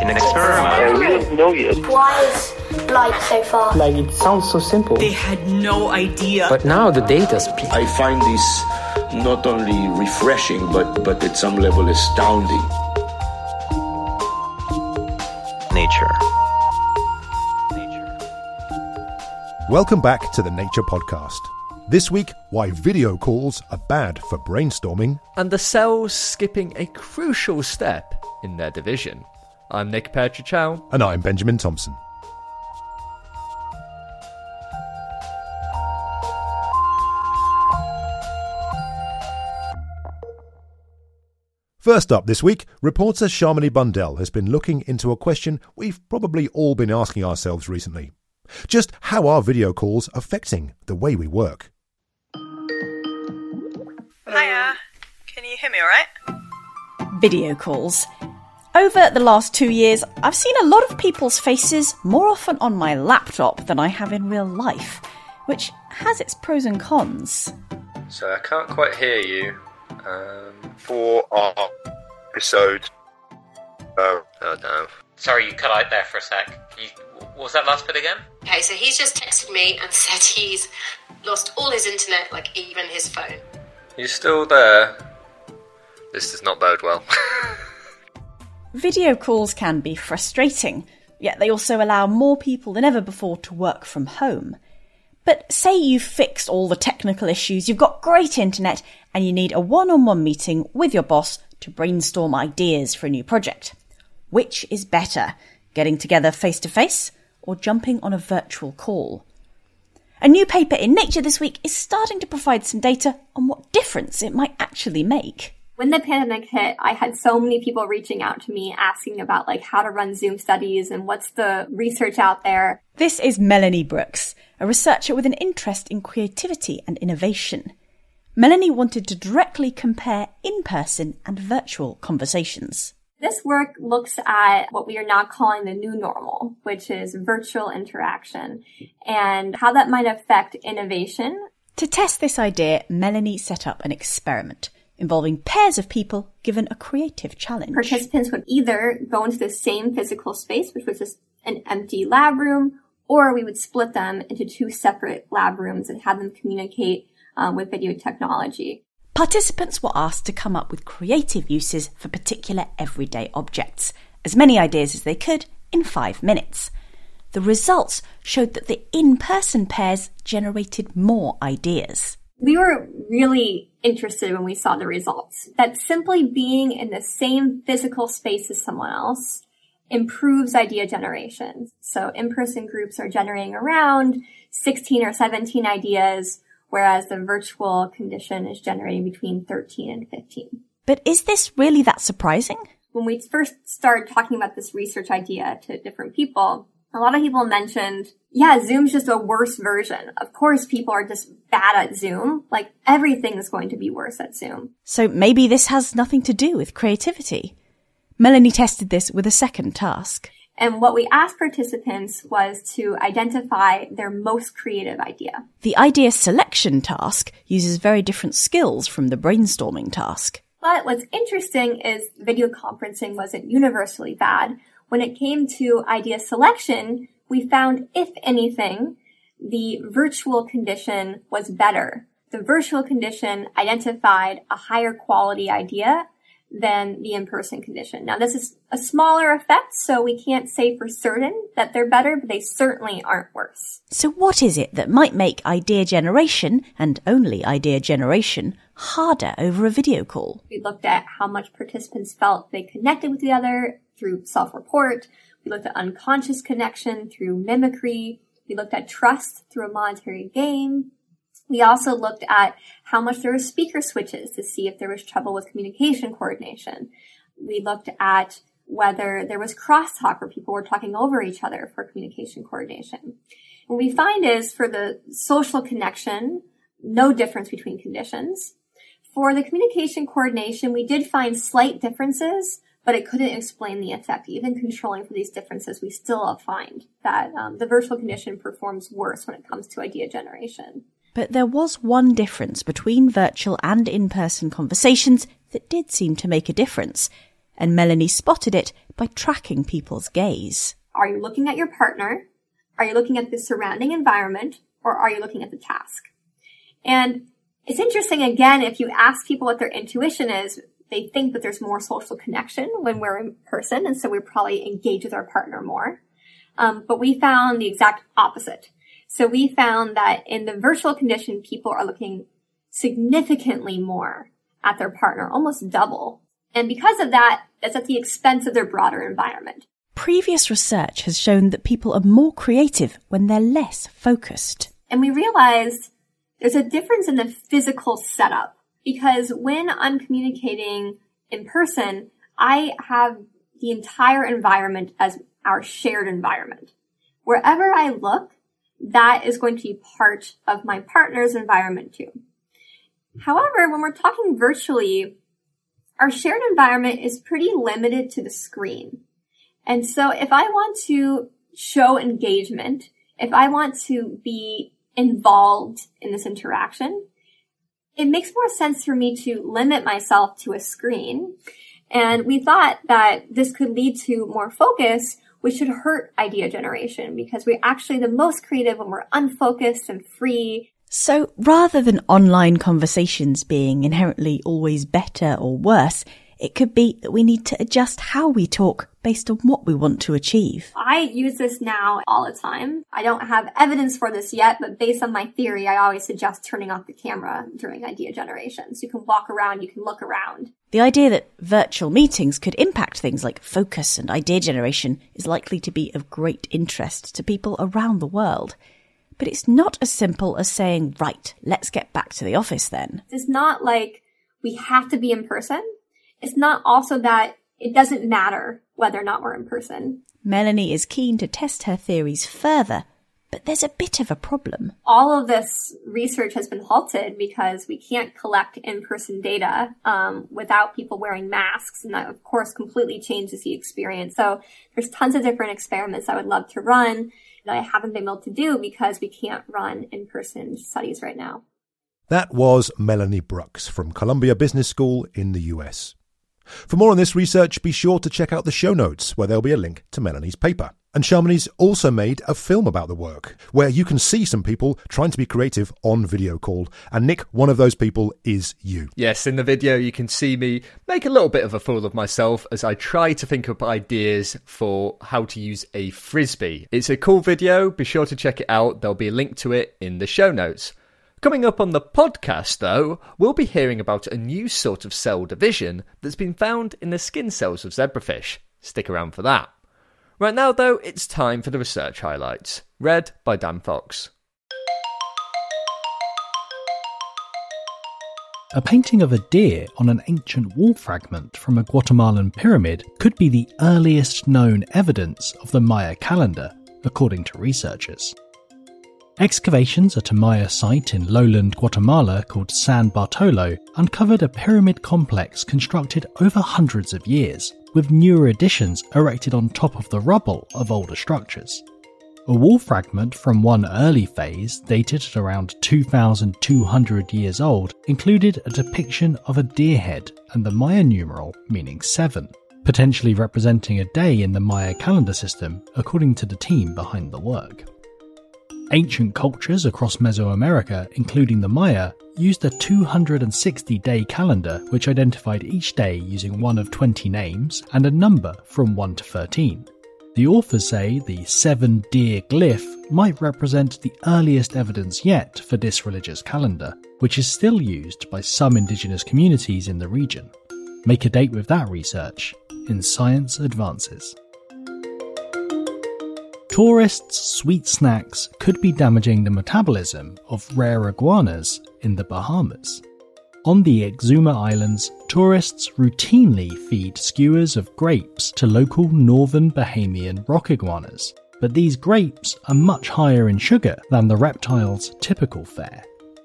In an experiment. Yeah, we don't know yet. Why is light so far? Like it sounds so simple. They had no idea. But now the data speaks. I find this not only refreshing, but, but at some level astounding. Nature. Welcome back to the Nature Podcast. This week, why video calls are bad for brainstorming. And the cells skipping a crucial step in their division. I'm Nick Petrić Howe. And I'm Benjamin Thompson. First up this week, reporter Shamini Bundell has been looking into a question we've probably all been asking ourselves recently. Just how are video calls affecting the way we work? Hiya. Can you hear me alright? Video calls. Over the last two years, I've seen a lot of people's faces more often on my laptop than I have in real life, which has its pros and cons. So I can't quite hear you. Um, For our episode. Uh, oh no. Sorry, you cut out there for a sec. You, what was that last bit again? Okay, so he's just texted me and said he's lost all his internet, like even his phone. You still there? This does not bode well. Video calls can be frustrating, yet they also allow more people than ever before to work from home. But say you've fixed all the technical issues, you've got great internet, and you need a one on one meeting with your boss to brainstorm ideas for a new project. Which is better, getting together face to face or jumping on a virtual call? A new paper in Nature this week is starting to provide some data on what difference it might actually make. When the pandemic hit, I had so many people reaching out to me asking about like how to run Zoom studies and what's the research out there. This is Melanie Brucks, a researcher with an interest in creativity and innovation. Melanie wanted to directly compare in-person and virtual conversations. This work looks at what we are now calling the new normal, which is virtual interaction and how that might affect innovation. To test this idea, Melanie set up an experiment involving pairs of people given a creative challenge. Participants would either go into the same physical space, which was just an empty lab room, or we would split them into two separate lab rooms and have them communicate um, with video technology. Participants were asked to come up with creative uses for particular everyday objects, as many ideas as they could in five minutes. The results showed that the in person pairs generated more ideas. We were really interested when we saw the results that simply being in the same physical space as someone else improves idea generation. So in-person groups are generating around 16 or 17 ideas, whereas the virtual condition is generating between 13 and 15. But is this really that surprising? When we first started talking about this research idea to different people, a lot of people mentioned, yeah, Zoom's just a worse version. Of course, people are just bad at Zoom. Like everything is going to be worse at Zoom. So maybe this has nothing to do with creativity. Melanie tested this with a second task. And what we asked participants was to identify their most creative idea. The idea selection task uses very different skills from the brainstorming task. But what's interesting is video conferencing wasn't universally bad. When it came to idea selection, we found, if anything, the virtual condition was better. The virtual condition identified a higher quality idea than the in-person condition. Now this is a smaller effect, so we can't say for certain that they're better, but they certainly aren't worse. So what is it that might make idea generation, and only idea generation, harder over a video call? We looked at how much participants felt they connected with the other through self-report. We looked at unconscious connection through mimicry. We looked at trust through a monetary game. We also looked at how much there were speaker switches to see if there was trouble with communication coordination. We looked at whether there was crosstalk where people were talking over each other for communication coordination. What we find is for the social connection, no difference between conditions. For the communication coordination, we did find slight differences, but it couldn't explain the effect. Even controlling for these differences, we still find that um, the virtual condition performs worse when it comes to idea generation. But there was one difference between virtual and in-person conversations that did seem to make a difference, and Melanie spotted it by tracking people's gaze. Are you looking at your partner? Are you looking at the surrounding environment? Or are you looking at the task? And it's interesting again, if you ask people what their intuition is, they think that there's more social connection when we're in person, and so we probably engage with our partner more. Um, but we found the exact opposite. So we found that in the virtual condition, people are looking significantly more at their partner, almost double. And because of that, that's at the expense of their broader environment. Previous research has shown that people are more creative when they're less focused. And we realized there's a difference in the physical setup because when I'm communicating in person, I have the entire environment as our shared environment. Wherever I look, that is going to be part of my partner's environment too. However, when we're talking virtually, our shared environment is pretty limited to the screen. And so if I want to show engagement, if I want to be involved in this interaction, it makes more sense for me to limit myself to a screen. And we thought that this could lead to more focus which should hurt idea generation because we're actually the most creative when we're unfocused and free. So rather than online conversations being inherently always better or worse, it could be that we need to adjust how we talk based on what we want to achieve. I use this now all the time. I don't have evidence for this yet, but based on my theory, I always suggest turning off the camera during idea generation. So you can walk around, you can look around. The idea that virtual meetings could impact things like focus and idea generation is likely to be of great interest to people around the world. But it's not as simple as saying, right, let's get back to the office then. It's not like we have to be in person. It's not also that it doesn't matter whether or not we're in person. Melanie is keen to test her theories further, but there's a bit of a problem. All of this research has been halted because we can't collect in-person data um, without people wearing masks, and that of course completely changes the experience. So there's tons of different experiments I would love to run that I haven't been able to do because we can't run in-person studies right now. That was Melanie Brucks from Columbia Business School in the US. For more on this research, be sure to check out the show notes where there'll be a link to Melanie's paper. And Shamini's also made a film about the work, where you can see some people trying to be creative on video call. And Nick, one of those people is you. Yes, in the video you can see me make a little bit of a fool of myself as I try to think up ideas for how to use a frisbee. It's a cool video, be sure to check it out. There'll be a link to it in the show notes. Coming up on the podcast, though, we'll be hearing about a new sort of cell division that's been found in the skin cells of zebrafish. Stick around for that. Right now, though, it's time for the research highlights, read by Dan Fox. A painting of a deer on an ancient wall fragment from a Guatemalan pyramid could be the earliest known evidence of the Maya calendar, according to researchers. Excavations at a Maya site in lowland Guatemala called San Bartolo uncovered a pyramid complex constructed over hundreds of years, with newer additions erected on top of the rubble of older structures. A wall fragment from one early phase, dated at around 2,200 years old, included a depiction of a deer head and the Maya numeral meaning 7, potentially representing a day in the Maya calendar system, according to the team behind the work. Ancient cultures across Mesoamerica, including the Maya, used a 260 day calendar which identified each day using one of 20 names and a number from 1 to 13. The authors say the seven deer glyph might represent the earliest evidence yet for this religious calendar, which is still used by some indigenous communities in the region. Make a date with that research in Science Advances. Tourists' sweet snacks could be damaging the metabolism of rare iguanas in the Bahamas. On the Exuma Islands, tourists routinely feed skewers of grapes to local northern Bahamian rock iguanas, but these grapes are much higher in sugar than the reptile's typical fare.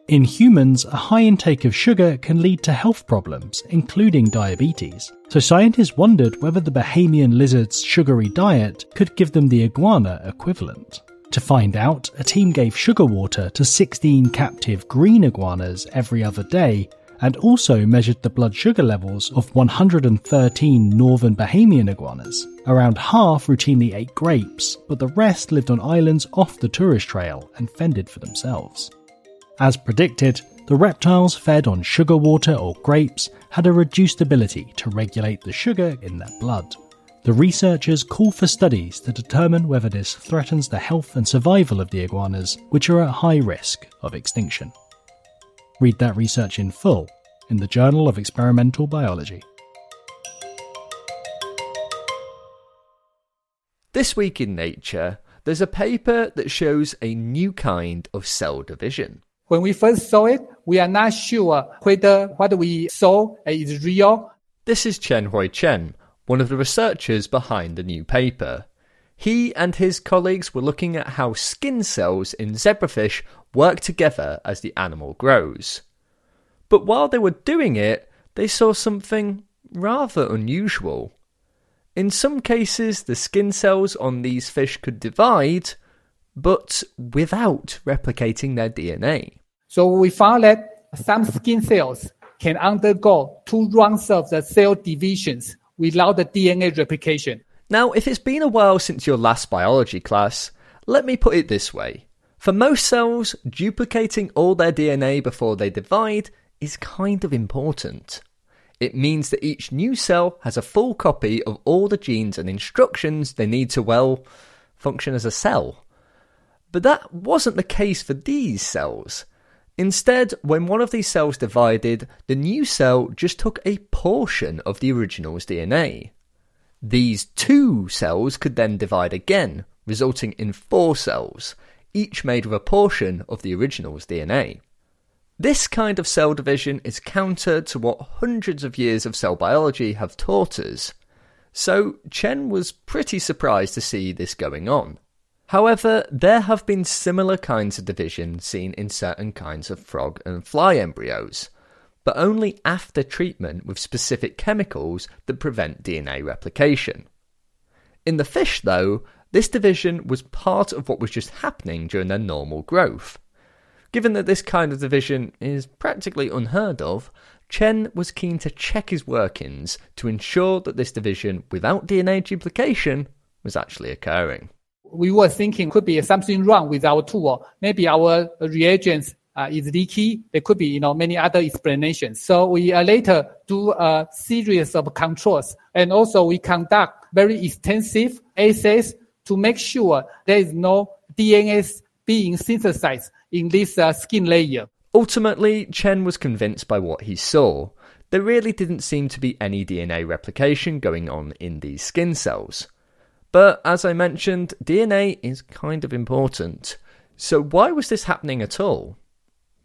In humans, a high intake of sugar can lead to health problems, including diabetes. So scientists wondered whether the Bahamian lizard's sugary diet could give them the iguana equivalent. To find out, a team gave sugar water to 16 captive green iguanas every other day and also measured the blood sugar levels of 113 northern Bahamian iguanas. Around half routinely ate grapes, but the rest lived on islands off the tourist trail and fended for themselves. As predicted, the reptiles fed on sugar water or grapes had a reduced ability to regulate the sugar in their blood. The researchers call for studies to determine whether this threatens the health and survival of the iguanas, which are at high risk of extinction. Read that research in full in the Journal of Experimental Biology. This week in Nature, there's a paper that shows a new kind of cell division. When we first saw it, we are not sure whether what we saw is real. This is Chen Hui Chen, one of the researchers behind the new paper. He and his colleagues were looking at how skin cells in zebrafish work together as the animal grows. But while they were doing it, they saw something rather unusual. In some cases, the skin cells on these fish could divide, but without replicating their DNA. So we found that some skin cells can undergo two rounds of the cell divisions without the DNA replication. Now, if it's been a while since your last biology class, let me put it this way. For most cells, duplicating all their DNA before they divide is kind of important. It means that each new cell has a full copy of all the genes and instructions they need to, well, function as a cell. But that wasn't the case for these cells. Instead, when one of these cells divided, the new cell just took a portion of the original's DNA. These two cells could then divide again, resulting in four cells, each made of a portion of the original's DNA. This kind of cell division is counter to what hundreds of years of cell biology have taught us. So Chen was pretty surprised to see this going on. However, there have been similar kinds of division seen in certain kinds of frog and fly embryos, but only after treatment with specific chemicals that prevent DNA replication. In the fish, though, this division was part of what was just happening during their normal growth. Given that this kind of division is practically unheard of, Chen was keen to check his workings to ensure that this division without DNA duplication was actually occurring we were thinking could be something wrong with our tool. Maybe our reagents uh, is leaky. There could be, you know, many other explanations. So we uh, later do a series of controls, and also we conduct very extensive assays to make sure there is no DNA being synthesized in this uh, skin layer. Ultimately, Chen was convinced by what he saw. There really didn't seem to be any DNA replication going on in these skin cells. But as I mentioned, DNA is kind of important. So why was this happening at all?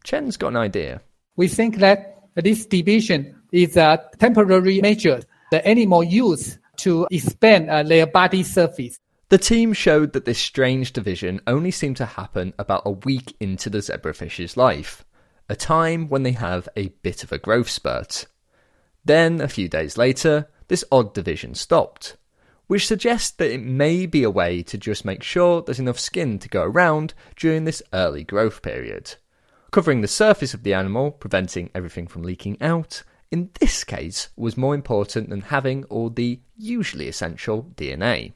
Chen's got an idea. We think that this division is a temporary measure the animal use to expand uh, their body surface. The team showed that this strange division only seemed to happen about a week into the zebrafish's life, a time when they have a bit of a growth spurt. Then, a few days later, this odd division stopped which suggests that it may be a way to just make sure there's enough skin to go around during this early growth period. Covering the surface of the animal, preventing everything from leaking out, in this case was more important than having all the usually essential DNA.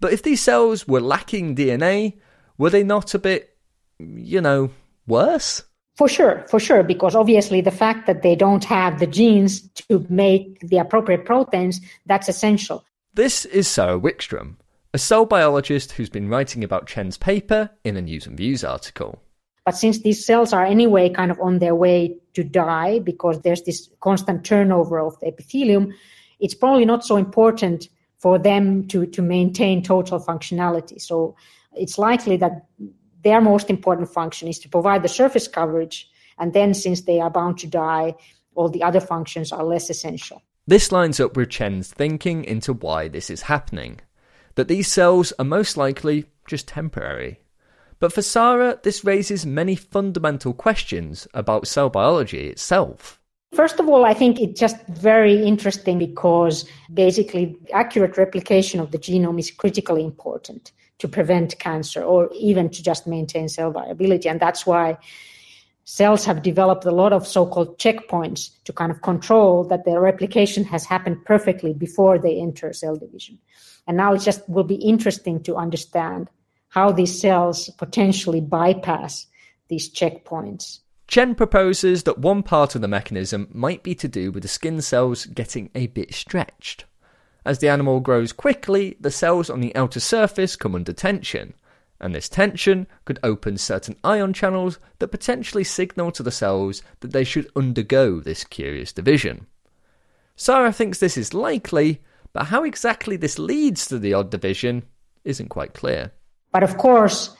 But if these cells were lacking DNA, were they not a bit, you know, worse? For sure, for sure, because obviously the fact that they don't have the genes to make the appropriate proteins, that's essential. This is Sara Wickström, a cell biologist who's been writing about Chen's paper in a News and Views article. But since these cells are anyway kind of on their way to die because there's this constant turnover of the epithelium, it's probably not so important for them to, to maintain total functionality. So it's likely that their most important function is to provide the surface coverage. And then, since they are bound to die, all the other functions are less essential. This lines up with Chen's thinking into why this is happening that these cells are most likely just temporary. But for Sara, this raises many fundamental questions about cell biology itself. First of all, I think it's just very interesting because basically accurate replication of the genome is critically important to prevent cancer or even to just maintain cell viability. And that's why cells have developed a lot of so-called checkpoints to kind of control that their replication has happened perfectly before they enter cell division. And now it just will be interesting to understand how these cells potentially bypass these checkpoints. Chen proposes that one part of the mechanism might be to do with the skin cells getting a bit stretched. As the animal grows quickly, the cells on the outer surface come under tension, and this tension could open certain ion channels that potentially signal to the cells that they should undergo this curious division. Sara thinks this is likely, but how exactly this leads to the odd division isn't quite clear. But of course,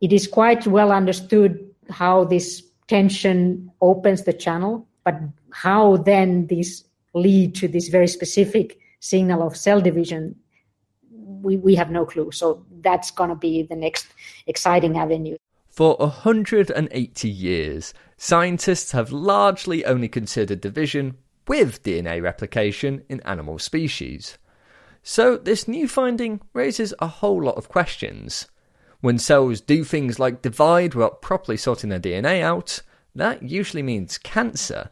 it is quite well understood how this tension opens the channel, but how then these lead to this very specific signal of cell division, we, we have no clue. So that's going to be the next exciting avenue. For 180 years, scientists have largely only considered division with DNA replication in animal species. So, this new finding raises a whole lot of questions. When cells do things like divide without properly sorting their DNA out, that usually means cancer.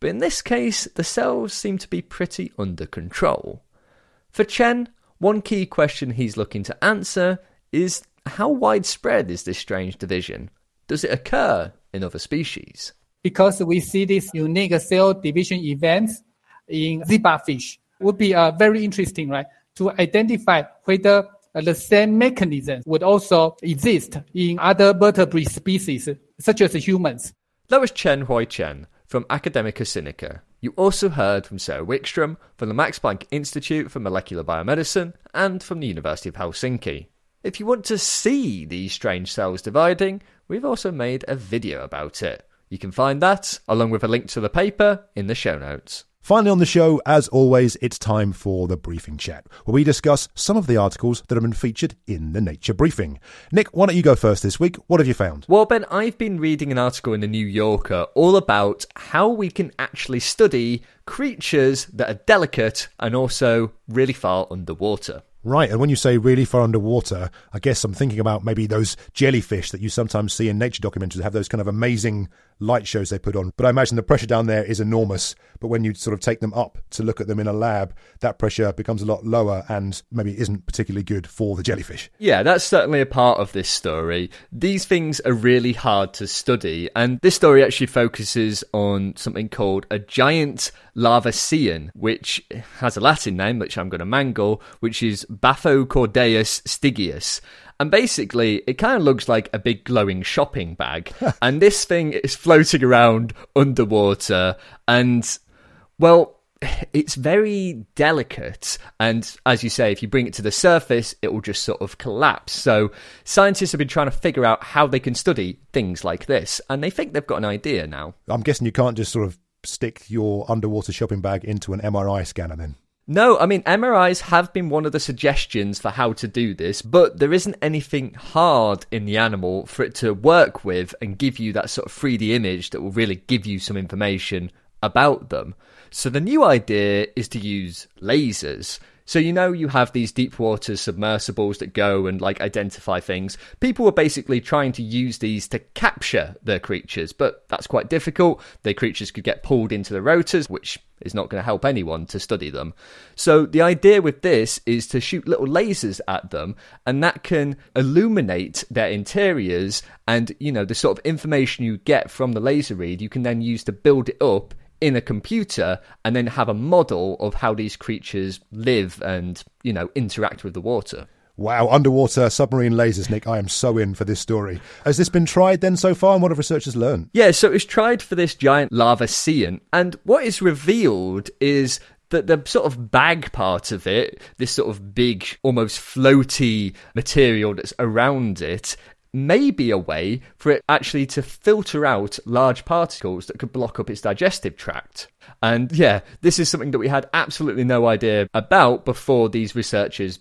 But in this case, the cells seem to be pretty under control. For Chen, one key question he's looking to answer is how widespread is this strange division? Does it occur in other species? Because we see these unique cell division events in zebrafish would be uh, very interesting, right? To identify whether uh, the same mechanism would also exist in other vertebrate species, such as humans. That was Chen Hui Chen from Academia Sinica. You also heard from Sara Wickström from the Max Planck Institute for Molecular Biomedicine and from the University of Helsinki. If you want to see these strange cells dividing, we've also made a video about it. You can find that, along with a link to the paper, in the show notes. Finally, on the show, as always, it's time for the briefing chat, where we discuss some of the articles that have been featured in the Nature Briefing. Nick, why don't you go first this week? What have you found? Well, Ben, I've been reading an article in the New Yorker all about how we can actually study creatures that are delicate and also really far underwater. Right, and when you say really far underwater, I guess I'm thinking about maybe those jellyfish that you sometimes see in nature documentaries have those kind of amazing light shows they put on. But I imagine the pressure down there is enormous. But when you sort of take them up to look at them in a lab, that pressure becomes a lot lower and maybe isn't particularly good for the jellyfish. Yeah, that's certainly a part of this story. These things are really hard to study, and this story actually focuses on something called a giant larvacean, which has a Latin name, which I'm going to mangle, which is Bathochordaeus stygius. And basically, it kind of looks like a big glowing shopping bag. and this thing is floating around underwater. And, well, it's very delicate. And as you say, if you bring it to the surface, it will just sort of collapse. So scientists have been trying to figure out how they can study things like this. And they think they've got an idea now. I'm guessing you can't just sort of stick your underwater shopping bag into an MRI scanner then. No, I mean, MRIs have been one of the suggestions for how to do this, but there isn't anything hard in the animal for it to work with and give you that sort of 3D image that will really give you some information about them. So the new idea is to use lasers. So you know you have these deep water submersibles that go and like identify things. People were basically trying to use these to capture the creatures, but that's quite difficult. The creatures could get pulled into the rotors, which is not going to help anyone to study them. So the idea with this is to shoot little lasers at them and that can illuminate their interiors and you know the sort of information you get from the laser read you can then use to build it up in a computer and then have a model of how these creatures live and, you know, interact with the water. Wow, underwater submarine lasers, Nick. I am so in for this story. Has this been tried then so far, and what have researchers learned? Yeah, so it's tried for this giant larvacean, and what is revealed is that the sort of bag part of it, this sort of big, almost floaty material that's around it, may be a way for it actually to filter out large particles that could block up its digestive tract. And yeah, this is something that we had absolutely no idea about before these researchers,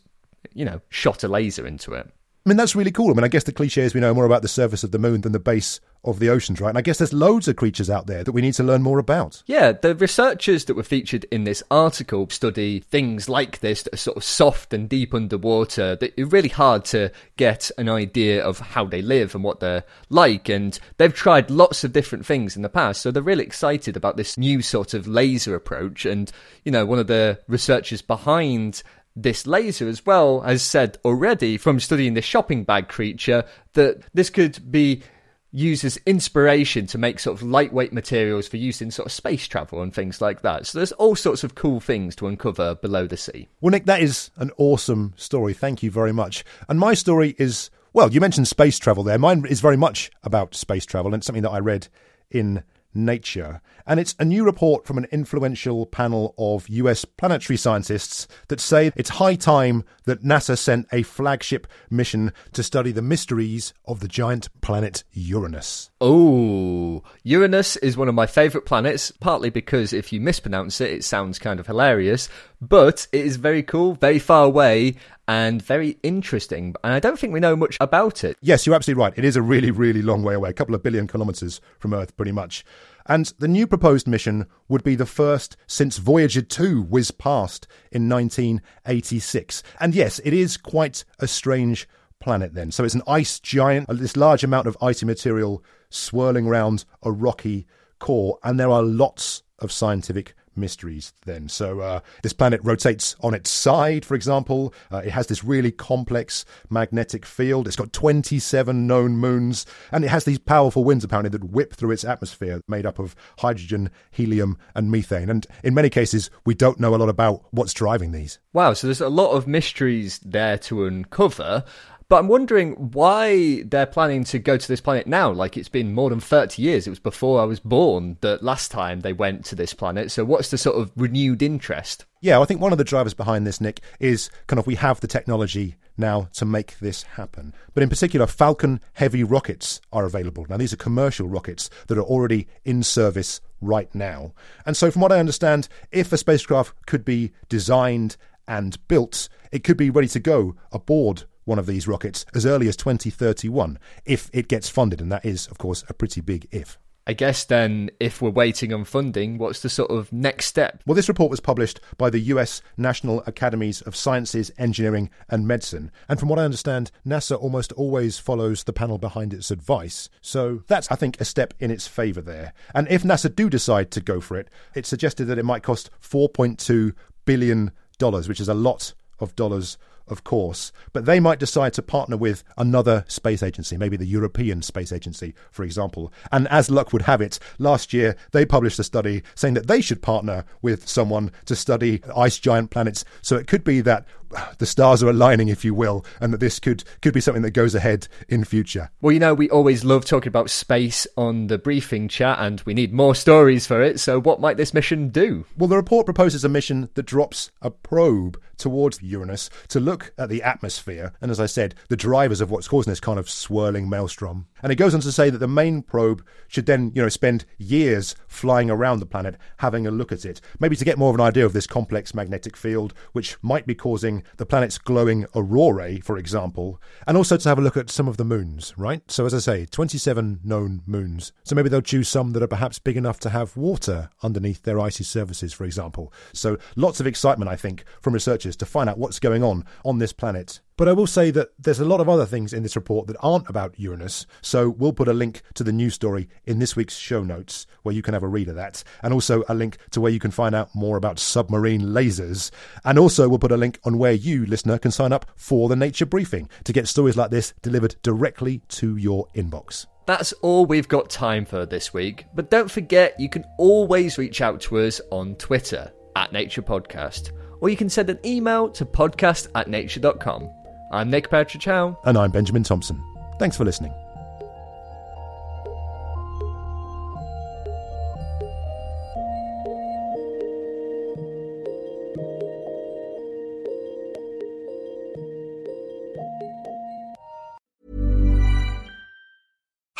you know, shot a laser into it. I mean, that's really cool. I mean, I guess the cliche is we know more about the surface of the moon than the base of the oceans, right? And I guess there's loads of creatures out there that we need to learn more about. Yeah, the researchers that were featured in this article study things like this that are sort of soft and deep underwater that are really hard to get an idea of how they live and what they're like. And they've tried lots of different things in the past, so they're really excited about this new sort of laser approach. And, you know, one of the researchers behind this laser as well has said already from studying the shopping bag creature that this could be used as inspiration to make sort of lightweight materials for use in sort of space travel and things like that. So there's all sorts of cool things to uncover below the sea. Well, Nick, that is an awesome story. Thank you very much. And my story is, well, you mentioned space travel there. Mine is very much about space travel and it's something that I read in Nature. And it's a new report from an influential panel of US planetary scientists that say it's high time that NASA sent a flagship mission to study the mysteries of the giant planet Uranus. Oh, Uranus is one of my favourite planets, partly because if you mispronounce it, it sounds kind of hilarious, but it is very cool, very far away, and very interesting. And I don't think we know much about it. Yes, you're absolutely right. It is a really, really long way away, a couple of billion kilometres from Earth, pretty much. And the new proposed mission would be the first since Voyager 2 whizzed past in 1986. And yes, it is quite a strange planet then. So it's an ice giant, this large amount of icy material swirling around a rocky core, and there are lots of scientific mysteries then. So uh, this planet rotates on its side, for example. Uh, it has this really complex magnetic field. It's got 27 known moons, and it has these powerful winds apparently that whip through its atmosphere, made up of hydrogen, helium, and methane. And in many cases, we don't know a lot about what's driving these. Wow, so there's a lot of mysteries there to uncover. But I'm wondering why they're planning to go to this planet now. Like it's been more than 30 years. It was before I was born that last time they went to this planet. So what's the sort of renewed interest? Yeah, I think one of the drivers behind this, Nick, is kind of we have the technology now to make this happen. But in particular, Falcon heavy rockets are available. Now, these are commercial rockets that are already in service right now. And so, from what I understand, if a spacecraft could be designed and built, it could be ready to go aboard one of these rockets as early as 2031 if it gets funded. And that is, of course, a pretty big if. I guess then, if we're waiting on funding, what's the sort of next step? Well, this report was published by the US National Academies of Sciences, Engineering and Medicine. And from what I understand, NASA almost always follows the panel behind its advice. So that's, I think, a step in its favour there. And if NASA do decide to go for it, it's suggested that it might cost $4.2 billion, which is a lot of dollars of course, but they might decide to partner with another space agency, maybe the European Space Agency, for example. And as luck would have it, last year they published a study saying that they should partner with someone to study ice giant planets. So it could be that the stars are aligning, if you will, and that this could could be something that goes ahead in future. Well, you know, we always love talking about space on the briefing chat, and we need more stories for it. So, what might this mission do? Well, the report proposes a mission that drops a probe towards Uranus to look at the atmosphere, and as I said, the drivers of what's causing this kind of swirling maelstrom. And it goes on to say that the main probe should then, you know, spend years flying around the planet having a look at it, maybe to get more of an idea of this complex magnetic field, which might be causing the planet's glowing aurorae, for example, and also to have a look at some of the moons, right? So, as I say, 27 known moons. So maybe they'll choose some that are perhaps big enough to have water underneath their icy surfaces, for example. So, lots of excitement, I think, from researchers to find out what's going on on this planet. But I will say that there's a lot of other things in this report that aren't about Uranus, so we'll put a link to the news story in this week's show notes where you can have a read of that, and also a link to where you can find out more about submarine lasers. And also, we'll put a link on where you, listener, can sign up for the Nature Briefing to get stories like this delivered directly to your inbox. That's all we've got time for this week, but don't forget you can always reach out to us on Twitter at Nature Podcast, or you can send an email to podcast at nature.com. I'm Nick Petrić Howe. And I'm Benjamin Thompson. Thanks for listening.